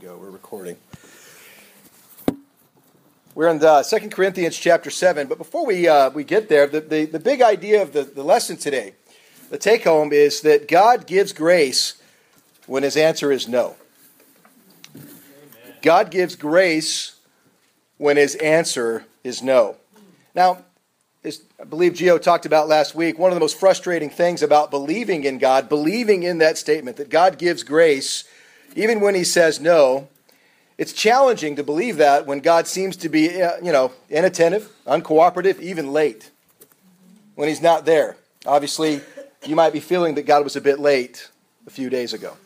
go. We're recording. We're in the 2 Corinthians chapter 7. But before we, uh, we get there, the, the, the big idea of the, the lesson today, the take home, is that God gives grace when his answer is no. Amen. God gives grace when his answer is no. Now, as I believe Gio talked about last week, one of the most frustrating things about believing in God, believing in that statement that God gives grace even when he says no, it's challenging to believe that when God seems to be, uh, you know, inattentive, uncooperative, even late. When he's not there. Obviously, you might be feeling that God was a bit late a few days ago.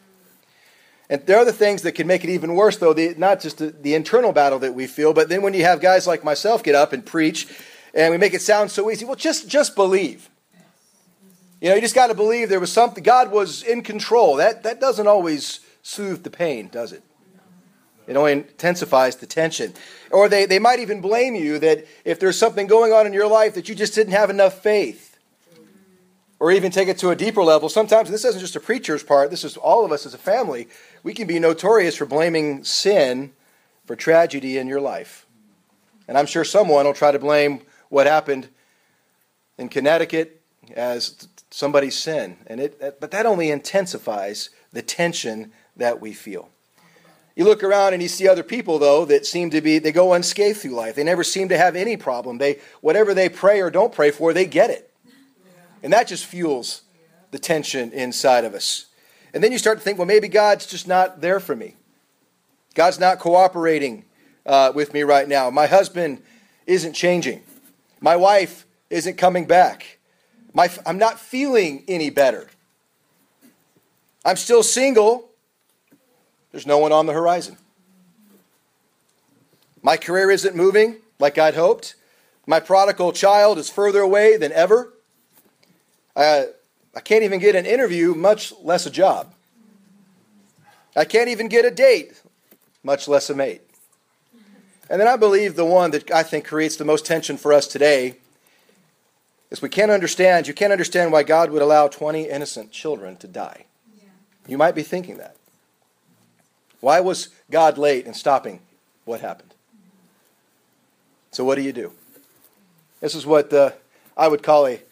And there are the things that can make it even worse, though, the, not just the, the internal battle that we feel, but then when you have guys like myself get up and preach and we make it sound so easy. Well, just just believe. You know, you just got to believe there was something. God was in control. That that doesn't always soothe the pain, does it? It only intensifies the tension. Or they, they might even blame you that if there's something going on in your life that you just didn't have enough faith. Or even take it to a deeper level. Sometimes this isn't just a preacher's part, this is all of us as a family. We can be notorious for blaming sin for tragedy in your life. And I'm sure someone will try to blame what happened in Connecticut as somebody's sin. And it, but that only intensifies the tension that we feel. You look around and you see other people, though, that seem to be, they go unscathed through life. They never seem to have any problem. They, whatever they pray or don't pray for, they get it. And that just fuels the tension inside of us. And then you start to think, well, maybe God's just not there for me. God's not cooperating uh, with me right now. My husband isn't changing. My wife isn't coming back. My, I'm not feeling any better. I'm still single. There's no one on the horizon. My career isn't moving like I'd hoped. My prodigal child is further away than ever. I, I can't even get an interview, much less a job. I can't even get a date, much less a mate. And then I believe the one that I think creates the most tension for us today is we can't understand, you can't understand why God would allow 20 innocent children to die. Yeah. You might be thinking that. Why was God late in stopping what happened? So, what do you do? This is what uh, I would call a,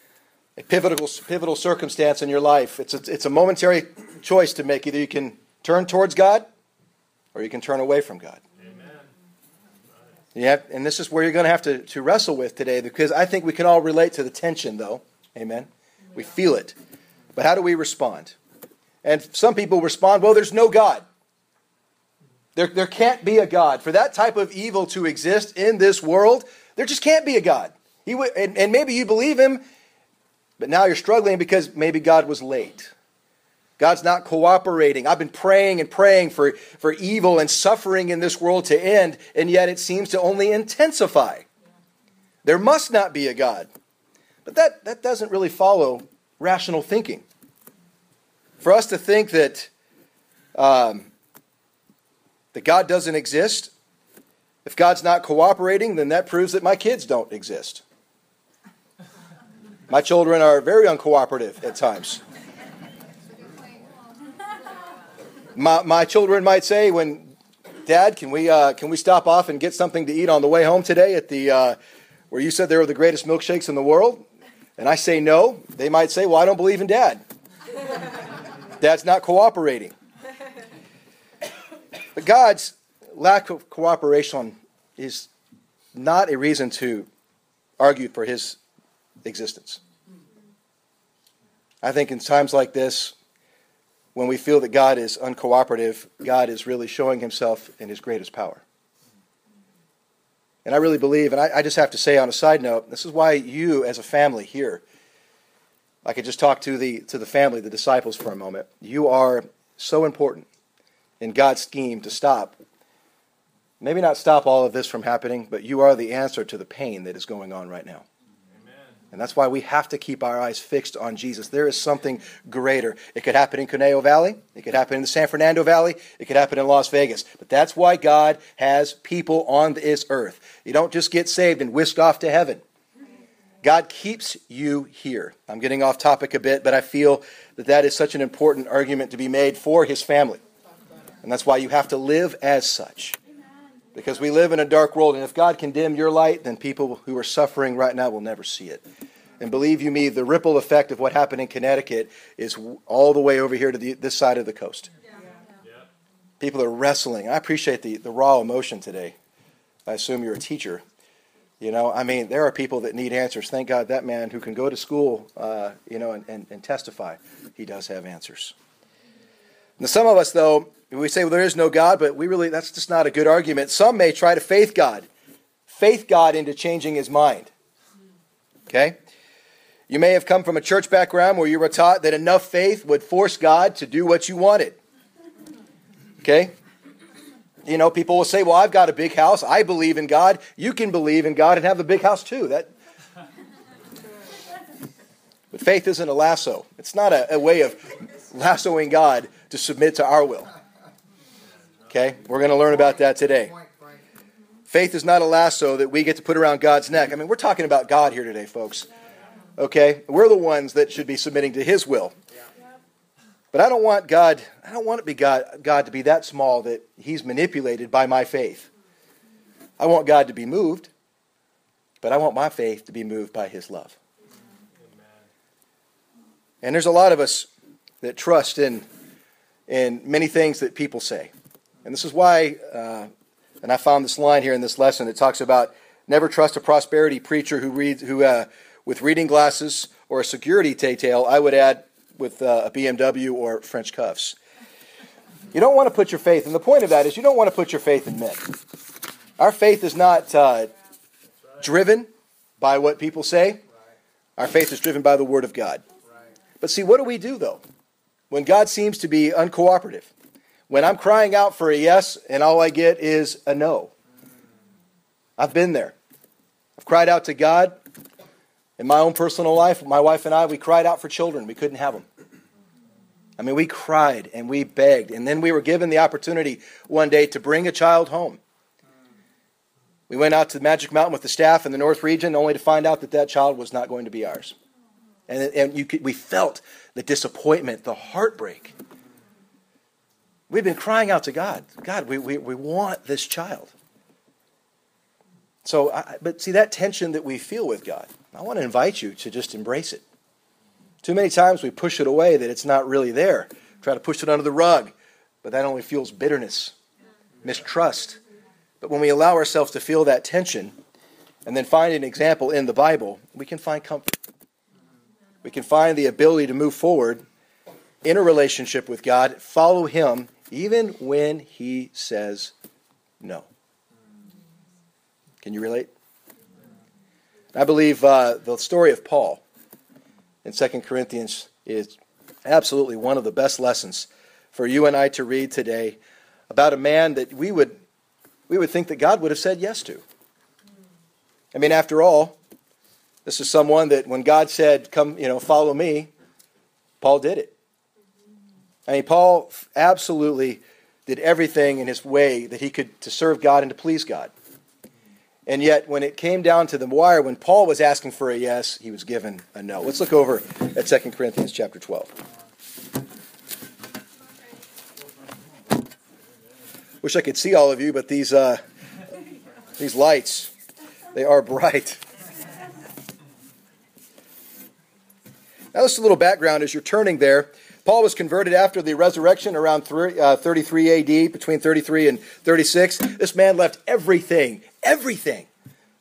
a pivotal, pivotal circumstance in your life. It's a, it's a momentary choice to make. Either you can turn towards God or you can turn away from God. Yeah, and this is where you're going to have to, to wrestle with today because I think we can all relate to the tension, though. Amen. We feel it. But how do we respond? And some people respond, well, there's no God. There, there can't be a God. For that type of evil to exist in this world, there just can't be a God. He and, and maybe you believe him, but now you're struggling because maybe God was late. God's not cooperating. I've been praying and praying for, for evil and suffering in this world to end, and yet it seems to only intensify. There must not be a God. But that, that doesn't really follow rational thinking. For us to think that, um, that God doesn't exist, if God's not cooperating, then that proves that my kids don't exist. My children are very uncooperative at times. My, my children might say, when Dad, can we, uh, can we stop off and get something to eat on the way home today at the, uh, where you said there were the greatest milkshakes in the world? And I say no. They might say, well, I don't believe in Dad. Dad's not cooperating. God's lack of cooperation is not a reason to argue for his existence. I think in times like this, when we feel that God is uncooperative, God is really showing himself in his greatest power. And I really believe, and I, I, just have to say on a side note, this is why you as a family here, I could just talk to the to the family, the disciples for a moment. You are so important in God's scheme to stop. Maybe not stop all of this from happening, but you are the answer to the pain that is going on right now. And that's why we have to keep our eyes fixed on Jesus. There is something greater. It could happen in Conejo Valley. It could happen in the San Fernando Valley. It could happen in Las Vegas. But that's why God has people on this earth. You don't just get saved and whisked off to heaven. God keeps you here. I'm getting off topic a bit, but I feel that that is such an important argument to be made for his family. And that's why you have to live as such. Because we live in a dark world, and if God dim your light, then people who are suffering right now will never see it. And believe you me, the ripple effect of what happened in Connecticut is all the way over here to the, this side of the coast. People are wrestling. I appreciate the, the raw emotion today. I assume you're a teacher. You know, I mean, there are people that need answers. Thank God that man who can go to school, uh, you know, and, and, and testify, he does have answers. Now, some of us, though, we say, well, there is no God, but we really, that's just not a good argument. Some may try to faith God, faith God into changing his mind. Okay? You may have come from a church background where you were taught that enough faith would force God to do what you wanted. Okay? You know, people will say, well, I've got a big house. I believe in God. You can believe in God and have a big house too. That. But faith isn't a lasso. It's not a, a way of lassoing God to submit to our will. Okay? We're going to learn about that today. Faith is not a lasso that we get to put around God's neck. I mean, we're talking about God here today, folks. Okay? We're the ones that should be submitting to His will. But I don't want God, I don't want it be God, God to be that small that He's manipulated by my faith. I want God to be moved, but I want my faith to be moved by His love. And there's a lot of us that trust in, in many things that people say. And this is why, uh, and I found this line here in this lesson. It talks about never trust a prosperity preacher who reads, who uh, with reading glasses or a security detail. I would add with uh, a BMW or French cuffs. You don't want to put your faith, and the point of that is you don't want to put your faith in men. Our faith is not uh, driven by what people say. Our faith is driven by the Word of God. But see, what do we do though? When God seems to be uncooperative, when I'm crying out for a yes and all I get is a no. I've been there. I've cried out to God. In my own personal life, my wife and I, we cried out for children. We couldn't have them. I mean, we cried and we begged. And then we were given the opportunity one day to bring a child home. We went out to the Magic Mountain with the staff in the North region only to find out that that child was not going to be ours. And, and you could, we felt the disappointment, the heartbreak. We've been crying out to God God, we, we, we want this child. So, I, but see, that tension that we feel with God, I want to invite you to just embrace it. Too many times we push it away that it's not really there, try to push it under the rug, but that only fuels bitterness, mistrust. But when we allow ourselves to feel that tension and then find an example in the Bible, we can find comfort. We can find the ability to move forward in a relationship with God, follow Him even when he says no. Can you relate? I believe uh, the story of Paul in 2 Corinthians is absolutely one of the best lessons for you and I to read today about a man that we would, we would think that God would have said yes to. I mean, after all, this is someone that when God said, Come, you know, follow me, Paul did it. I mean, Paul absolutely did everything in his way that he could to serve God and to please God. And yet, when it came down to the wire, when Paul was asking for a yes, he was given a no. Let's look over at 2 Corinthians chapter 12. Wish I could see all of you, but these, uh, these lights, they are bright. Now, just a little background as you're turning there. Paul was converted after the resurrection around 33 uh, AD, between 33 and 36. This man left everything, everything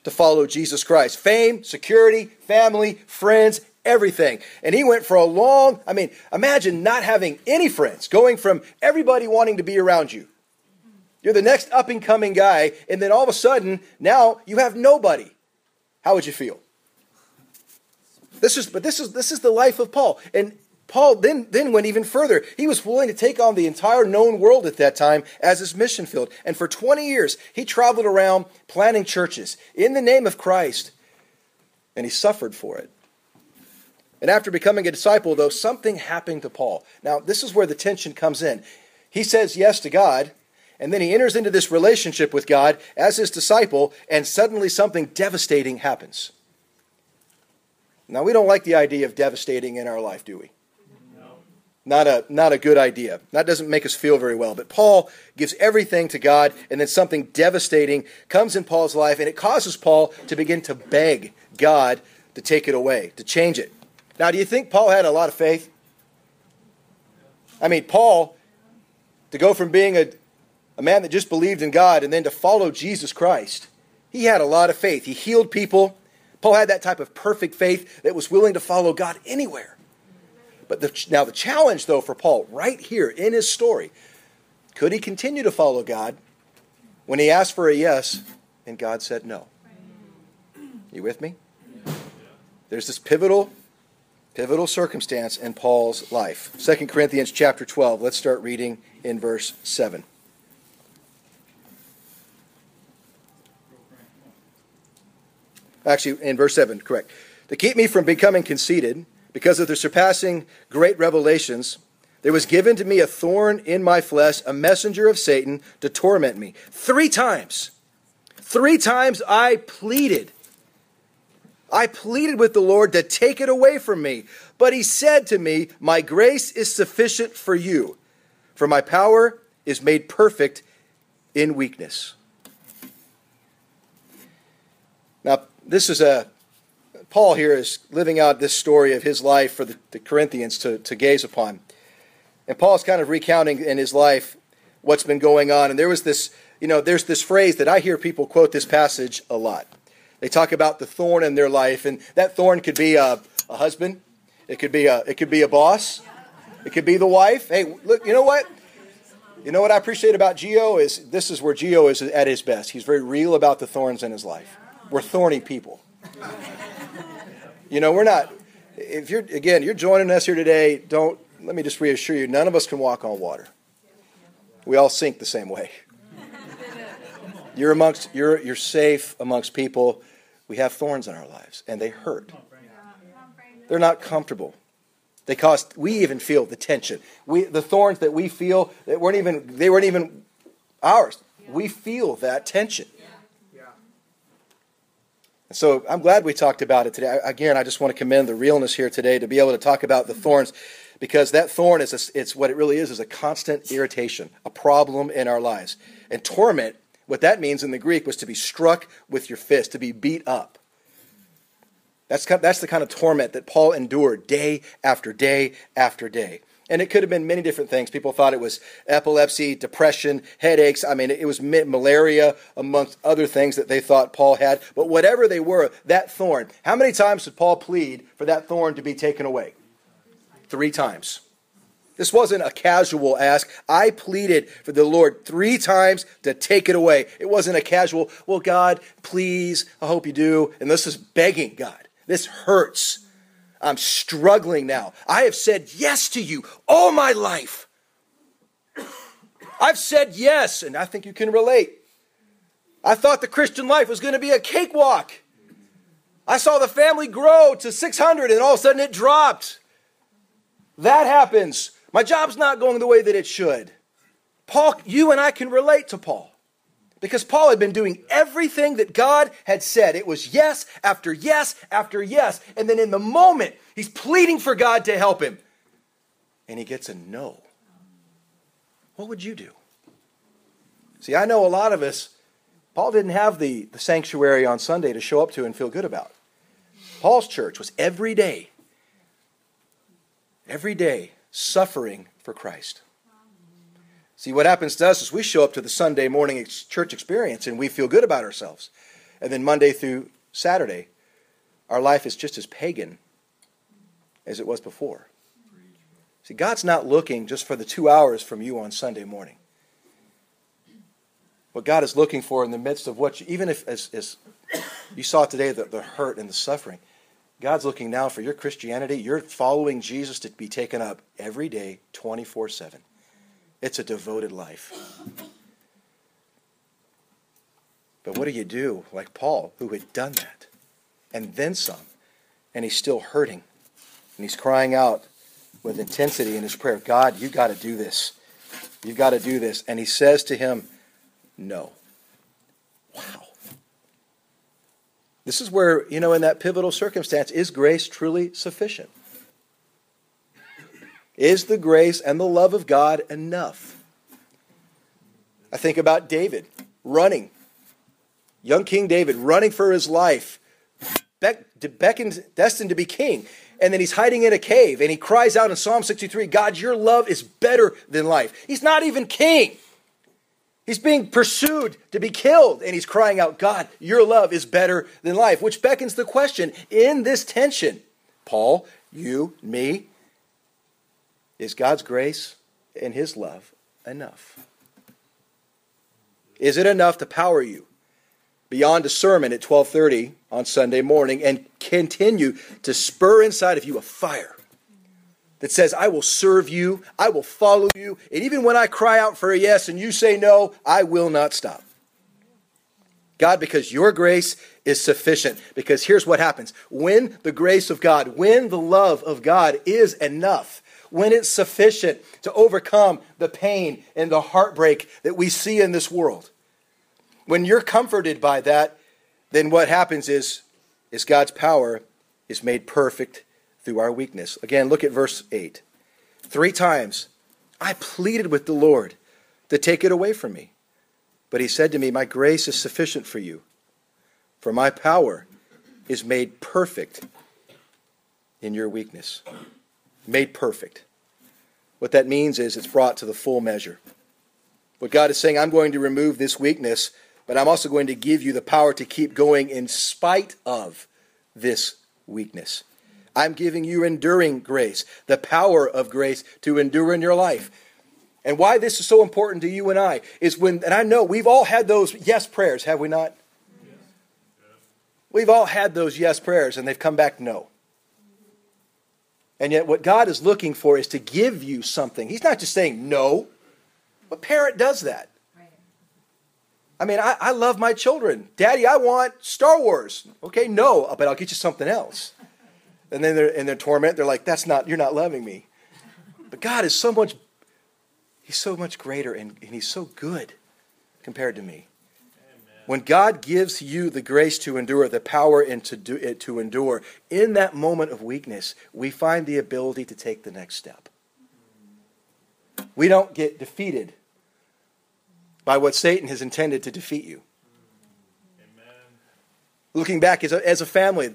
to follow Jesus Christ fame, security, family, friends, everything. And he went for a long, I mean, imagine not having any friends, going from everybody wanting to be around you. You're the next up and coming guy, and then all of a sudden, now you have nobody. How would you feel? This is, but this is this is the life of Paul, and Paul then, then went even further. He was willing to take on the entire known world at that time as his mission field. And for 20 years, he traveled around planting churches in the name of Christ. And he suffered for it. And after becoming a disciple, though, something happened to Paul. Now, this is where the tension comes in. He says yes to God, and then he enters into this relationship with God as his disciple, and suddenly something devastating happens. Now, we don't like the idea of devastating in our life, do we? Not a, not a good idea. That doesn't make us feel very well. But Paul gives everything to God, and then something devastating comes in Paul's life, and it causes Paul to begin to beg God to take it away, to change it. Now, do you think Paul had a lot of faith? I mean, Paul, to go from being a, a man that just believed in God and then to follow Jesus Christ, he had a lot of faith. He healed people. Paul had that type of perfect faith that was willing to follow God anywhere. But the, now, the challenge, though, for Paul, right here in his story, could he continue to follow God when he asked for a yes and God said no? You with me? There's this pivotal, pivotal circumstance in Paul's life. 2 Corinthians chapter 12. Let's start reading in verse 7. Actually, in verse 7, correct. To keep me from becoming conceited, because of the surpassing great revelations, there was given to me a thorn in my flesh, a messenger of Satan to torment me. Three times, three times I pleaded. I pleaded with the Lord to take it away from me. But he said to me, My grace is sufficient for you, for my power is made perfect in weakness. Now, this is a Paul here is living out this story of his life for the, the Corinthians to, to gaze upon. And Paul's kind of recounting in his life what's been going on. And there was this, you know, there's this phrase that I hear people quote this passage a lot. They talk about the thorn in their life, and that thorn could be a, a husband, it could be a, it could be a boss, it could be the wife. Hey, look, you know what? You know what I appreciate about Geo is this is where Geo is at his best. He's very real about the thorns in his life. We're thorny people. You know, we're not. If you're again, you're joining us here today. Don't let me just reassure you. None of us can walk on water. We all sink the same way. You're amongst. You're you're safe amongst people. We have thorns in our lives, and they hurt. They're not comfortable. They cause. We even feel the tension. We the thorns that we feel that weren't even. They weren't even ours. We feel that tension. So I'm glad we talked about it today. Again, I just want to commend the realness here today to be able to talk about the thorns because that thorn is a, it's what it really is is a constant irritation, a problem in our lives. And torment, what that means in the Greek was to be struck with your fist, to be beat up. That's, that's the kind of torment that Paul endured day after day after day. And it could have been many different things. People thought it was epilepsy, depression, headaches. I mean, it was malaria, amongst other things that they thought Paul had. But whatever they were, that thorn. How many times did Paul plead for that thorn to be taken away? Three times. This wasn't a casual ask. I pleaded for the Lord three times to take it away. It wasn't a casual, well, God, please, I hope you do. And this is begging God. This hurts. I'm struggling now. I have said yes to you all my life. I've said yes, and I think you can relate. I thought the Christian life was going to be a cakewalk. I saw the family grow to 600 and all of a sudden it dropped. That happens. My job's not going the way that it should. Paul, you and I can relate to Paul. Because Paul had been doing everything that God had said. It was yes after yes after yes. And then in the moment, he's pleading for God to help him. And he gets a no. What would you do? See, I know a lot of us, Paul didn't have the, the sanctuary on Sunday to show up to and feel good about. Paul's church was every day, every day suffering for Christ. See, what happens to us is we show up to the Sunday morning church experience and we feel good about ourselves. And then Monday through Saturday, our life is just as pagan as it was before. See, God's not looking just for the two hours from you on Sunday morning. What God is looking for in the midst of what, you, even if, as, as you saw today, the, the hurt and the suffering, God's looking now for your Christianity, your following Jesus to be taken up every day, 24 7. It's a devoted life. But what do you do, like Paul, who had done that, and then some, and he's still hurting, and he's crying out with intensity in his prayer God, you've got to do this. You've got to do this. And he says to him, No. Wow. This is where, you know, in that pivotal circumstance, is grace truly sufficient? Is the grace and the love of God enough? I think about David running, young King David running for his life, beckoned, destined to be king. And then he's hiding in a cave and he cries out in Psalm 63 God, your love is better than life. He's not even king. He's being pursued to be killed, and he's crying out, God, your love is better than life, which beckons the question in this tension Paul, you, me, is God's grace and his love enough? Is it enough to power you beyond a sermon at 12:30 on Sunday morning and continue to spur inside of you a fire that says, I will serve you, I will follow you, and even when I cry out for a yes and you say no, I will not stop. God, because your grace is sufficient. Because here's what happens when the grace of God, when the love of God is enough, when it's sufficient to overcome the pain and the heartbreak that we see in this world, when you're comforted by that, then what happens is, is God's power is made perfect through our weakness. Again, look at verse 8. Three times I pleaded with the Lord to take it away from me. But he said to me, My grace is sufficient for you, for my power is made perfect in your weakness. Made perfect. What that means is it's brought to the full measure. What God is saying, I'm going to remove this weakness, but I'm also going to give you the power to keep going in spite of this weakness. I'm giving you enduring grace, the power of grace to endure in your life. And why this is so important to you and I is when, and I know we've all had those yes prayers, have we not? Yes. We've all had those yes prayers and they've come back no. And yet, what God is looking for is to give you something. He's not just saying no. What parent does that? I mean, I, I love my children. Daddy, I want Star Wars. Okay, no, uh, but I'll get you something else and then they're in their torment. They're like, "That's not. You're not loving me." But God is so much. He's so much greater, and, and He's so good compared to me. When God gives you the grace to endure, the power and to, do, it, to endure, in that moment of weakness, we find the ability to take the next step. We don't get defeated by what Satan has intended to defeat you. Amen. Looking back as a, as a family,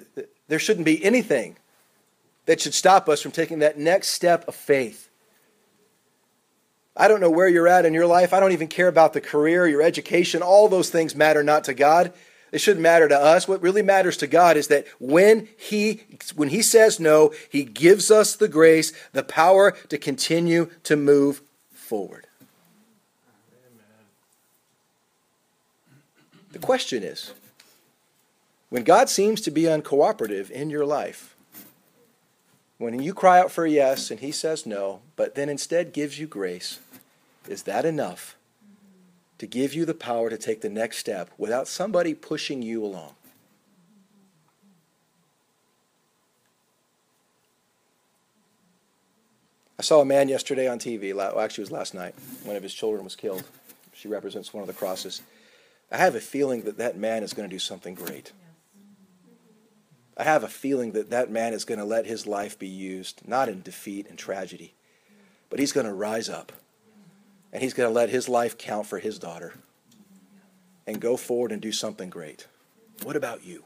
there shouldn't be anything that should stop us from taking that next step of faith. I don't know where you're at in your life. I don't even care about the career, your education. All those things matter not to God. It shouldn't matter to us. What really matters to God is that when he when he says no, he gives us the grace, the power to continue to move forward. The question is, when God seems to be uncooperative in your life, when you cry out for a yes and he says no, but then instead gives you grace, is that enough to give you the power to take the next step without somebody pushing you along? I saw a man yesterday on TV. Well, actually, it was last night. One of his children was killed. She represents one of the crosses. I have a feeling that that man is going to do something great. I have a feeling that that man is going to let his life be used, not in defeat and tragedy, but he's going to rise up and he's going to let his life count for his daughter and go forward and do something great. What about you?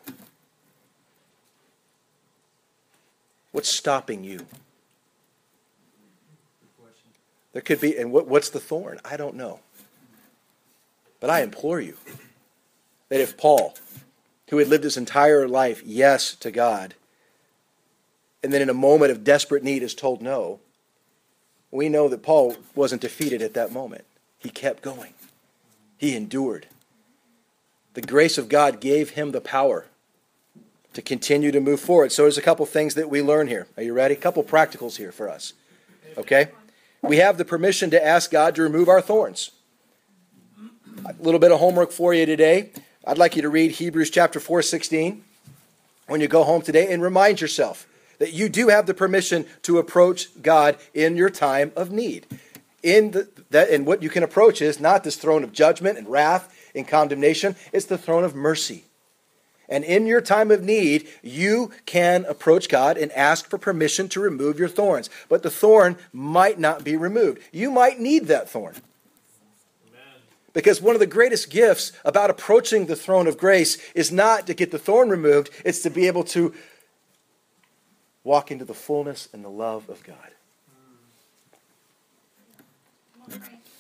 What's stopping you? There could be, and what, what's the thorn? I don't know. But I implore you that if Paul, who had lived his entire life yes to God, and then in a moment of desperate need is told no, we know that Paul wasn't defeated at that moment. He kept going, he endured. The grace of God gave him the power to continue to move forward. So there's a couple things that we learn here. Are you ready? A couple practicals here for us. Okay? We have the permission to ask God to remove our thorns. A little bit of homework for you today. I'd like you to read Hebrews chapter 4, 16 when you go home today and remind yourself that you do have the permission to approach God in your time of need. In the, that, and what you can approach is not this throne of judgment and wrath and condemnation, it's the throne of mercy. And in your time of need, you can approach God and ask for permission to remove your thorns. But the thorn might not be removed. You might need that thorn. Because one of the greatest gifts about approaching the throne of grace is not to get the thorn removed, it's to be able to walk into the fullness and the love of God.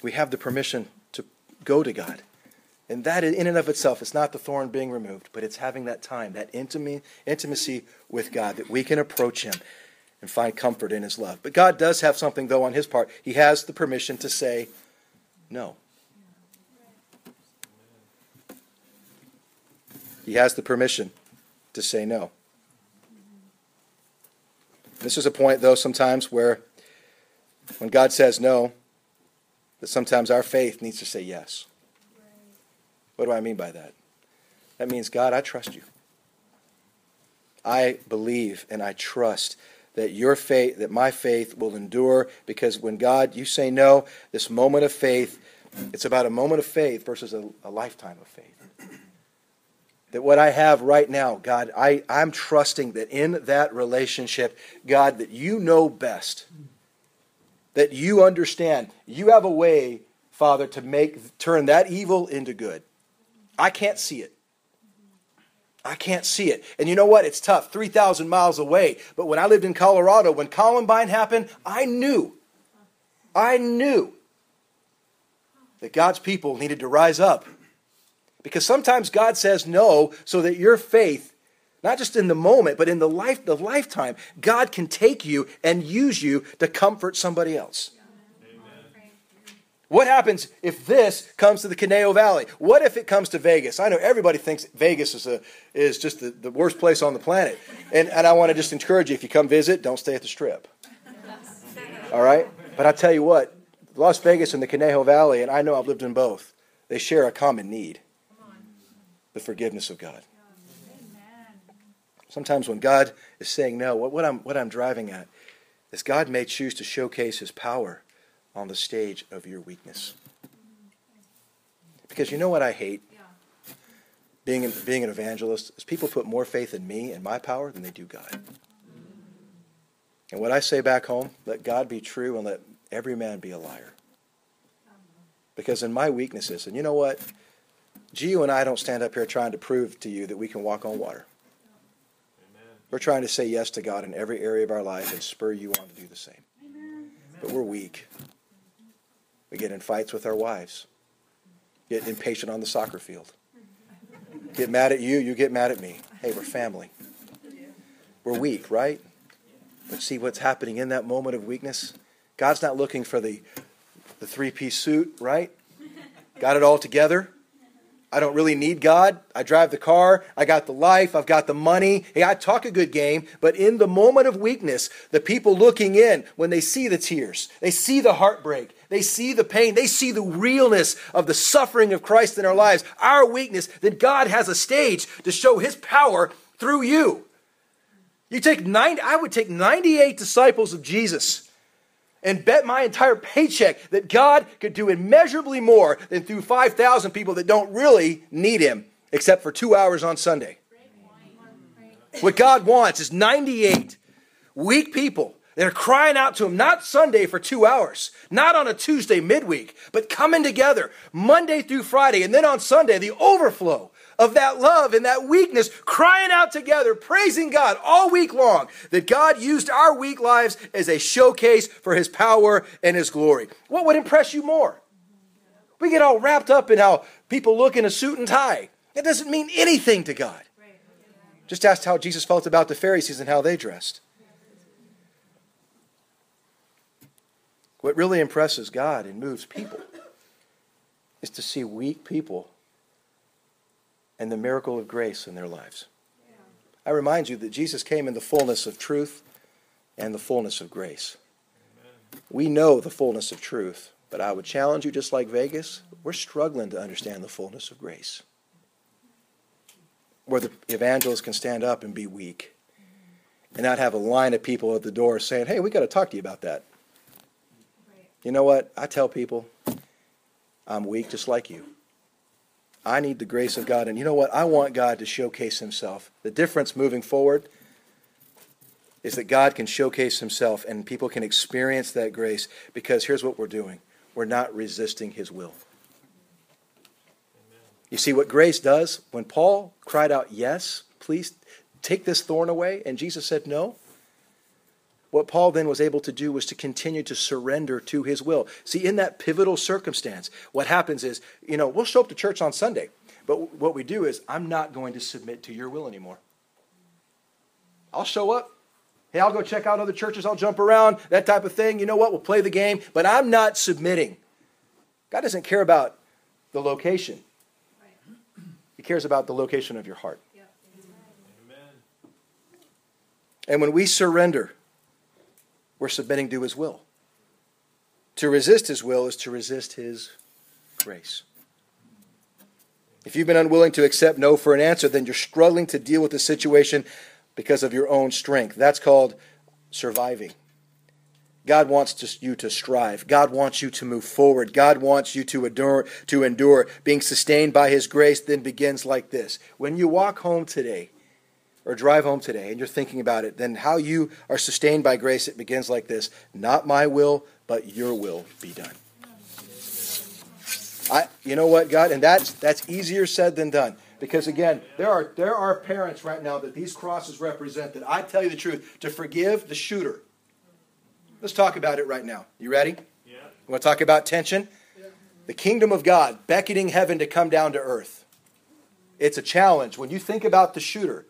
We have the permission to go to God. And that in and of itself is not the thorn being removed, but it's having that time, that intimacy with God, that we can approach Him and find comfort in His love. But God does have something, though, on His part. He has the permission to say no. He has the permission to say no. This is a point, though, sometimes where when God says no, that sometimes our faith needs to say yes. What do I mean by that? That means, God, I trust you. I believe and I trust that your faith, that my faith will endure because when God, you say no, this moment of faith, it's about a moment of faith versus a, a lifetime of faith. That what I have right now, God, I, I'm trusting that in that relationship, God, that you know best, that you understand. You have a way, Father, to make turn that evil into good. I can't see it. I can't see it. And you know what? It's tough, 3,000 miles away. But when I lived in Colorado, when Columbine happened, I knew, I knew that God's people needed to rise up. Because sometimes God says no so that your faith, not just in the moment, but in the life, the lifetime, God can take you and use you to comfort somebody else. What happens if this comes to the Conejo Valley? What if it comes to Vegas? I know everybody thinks Vegas is, a, is just the, the worst place on the planet. And, and I want to just encourage you if you come visit, don't stay at the strip. All right? But I tell you what, Las Vegas and the Conejo Valley, and I know I've lived in both, they share a common need the forgiveness of God. Sometimes when God is saying no, what, what, I'm, what I'm driving at is God may choose to showcase his power on the stage of your weakness. Because you know what I hate? Being, being an evangelist is people put more faith in me and my power than they do God. And what I say back home, let God be true and let every man be a liar. Because in my weaknesses, and you know what? Gio and I don't stand up here trying to prove to you that we can walk on water. Amen. We're trying to say yes to God in every area of our life and spur you on to do the same. Amen. But we're weak. We get in fights with our wives. Get impatient on the soccer field. Get mad at you, you get mad at me. Hey, we're family. We're weak, right? But see what's happening in that moment of weakness? God's not looking for the, the three piece suit, right? Got it all together. I don't really need God. I drive the car. I got the life. I've got the money. Hey, I talk a good game. But in the moment of weakness, the people looking in, when they see the tears, they see the heartbreak, they see the pain, they see the realness of the suffering of Christ in our lives, our weakness, then God has a stage to show his power through you. You take nine, I would take 98 disciples of Jesus and bet my entire paycheck that God could do immeasurably more than through 5,000 people that don't really need Him except for two hours on Sunday. What God wants is 98 weak people that are crying out to Him, not Sunday for two hours, not on a Tuesday midweek, but coming together Monday through Friday, and then on Sunday, the overflow of that love and that weakness, crying out together, praising God all week long, that God used our weak lives as a showcase for his power and his glory. What would impress you more? We get all wrapped up in how people look in a suit and tie. It doesn't mean anything to God. Just ask how Jesus felt about the Pharisees and how they dressed. What really impresses God and moves people is to see weak people and the miracle of grace in their lives. I remind you that Jesus came in the fullness of truth and the fullness of grace. Amen. We know the fullness of truth, but I would challenge you, just like Vegas, we're struggling to understand the fullness of grace. Where the evangelist can stand up and be weak and not have a line of people at the door saying, hey, we got to talk to you about that. You know what? I tell people, I'm weak just like you. I need the grace of God. And you know what? I want God to showcase himself. The difference moving forward is that God can showcase himself and people can experience that grace because here's what we're doing we're not resisting his will. You see what grace does? When Paul cried out, Yes, please take this thorn away, and Jesus said, No. What Paul then was able to do was to continue to surrender to his will. See, in that pivotal circumstance, what happens is, you know, we'll show up to church on Sunday, but what we do is, I'm not going to submit to your will anymore. I'll show up. Hey, I'll go check out other churches. I'll jump around, that type of thing. You know what? We'll play the game, but I'm not submitting. God doesn't care about the location, He cares about the location of your heart. And when we surrender, we're submitting to His will. To resist His will is to resist His grace. If you've been unwilling to accept no for an answer, then you're struggling to deal with the situation because of your own strength. That's called surviving. God wants to, you to strive. God wants you to move forward. God wants you to endure, to endure. Being sustained by His grace then begins like this. When you walk home today, or drive home today and you're thinking about it, then how you are sustained by grace, it begins like this Not my will, but your will be done. I, you know what, God? And that's, that's easier said than done. Because again, there are, there are parents right now that these crosses represent that I tell you the truth, to forgive the shooter. Let's talk about it right now. You ready? Yeah. You want to talk about tension? Yeah. The kingdom of God beckoning heaven to come down to earth. It's a challenge. When you think about the shooter,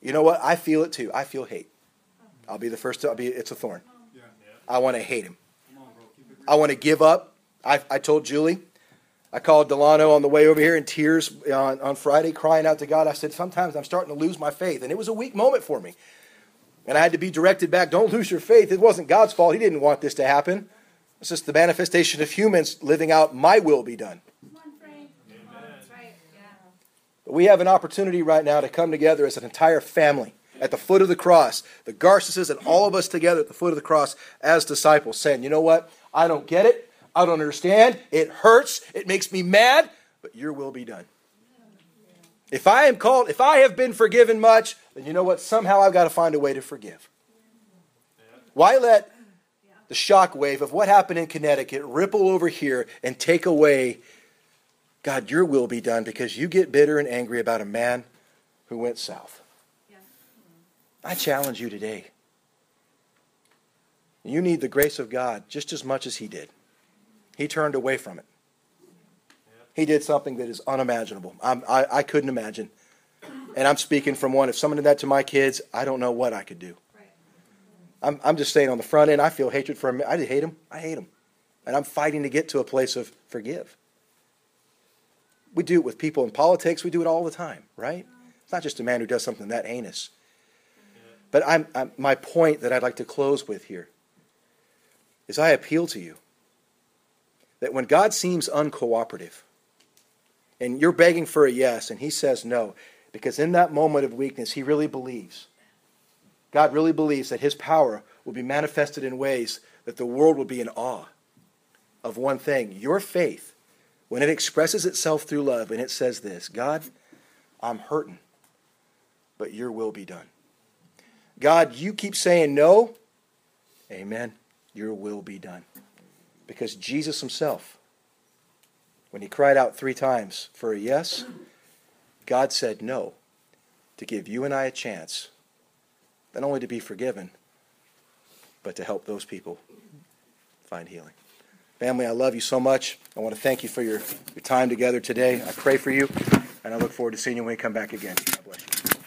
you know what? I feel it too. I feel hate. I'll be the first to I'll be it's a thorn. Yeah. I want to hate him. On, I want to give up. I, I told Julie, I called Delano on the way over here in tears on, on Friday, crying out to God. I said, Sometimes I'm starting to lose my faith. And it was a weak moment for me. And I had to be directed back don't lose your faith. It wasn't God's fault. He didn't want this to happen. It's just the manifestation of humans living out my will be done. But we have an opportunity right now to come together as an entire family at the foot of the cross, the Garces and all of us together at the foot of the cross as disciples, saying, you know what? I don't get it. I don't understand. It hurts. It makes me mad, but your will be done. If I am called, if I have been forgiven much, then you know what? Somehow I've got to find a way to forgive. Why let the shock wave of what happened in Connecticut ripple over here and take away God, your will be done because you get bitter and angry about a man who went south. Yeah. I challenge you today. You need the grace of God just as much as he did. He turned away from it. He did something that is unimaginable. I, I couldn't imagine. And I'm speaking from one. If someone did that to my kids, I don't know what I could do. I'm, I'm just saying on the front end, I feel hatred for him. I hate him. I hate him. And I'm fighting to get to a place of forgive. We do it with people in politics. We do it all the time, right? It's not just a man who does something that heinous. But I'm, I'm, my point that I'd like to close with here is I appeal to you that when God seems uncooperative and you're begging for a yes and he says no, because in that moment of weakness, he really believes, God really believes that his power will be manifested in ways that the world will be in awe of one thing your faith when it expresses itself through love and it says this God, I'm hurting, but your will be done. God, you keep saying no. Amen. Your will be done. Because Jesus himself, when he cried out three times for a yes, God said no to give you and I a chance, not only to be forgiven, but to help those people find healing. Family, I love you so much. I want to thank you for your, your time together today. I pray for you, and I look forward to seeing you when we come back again. God bless you.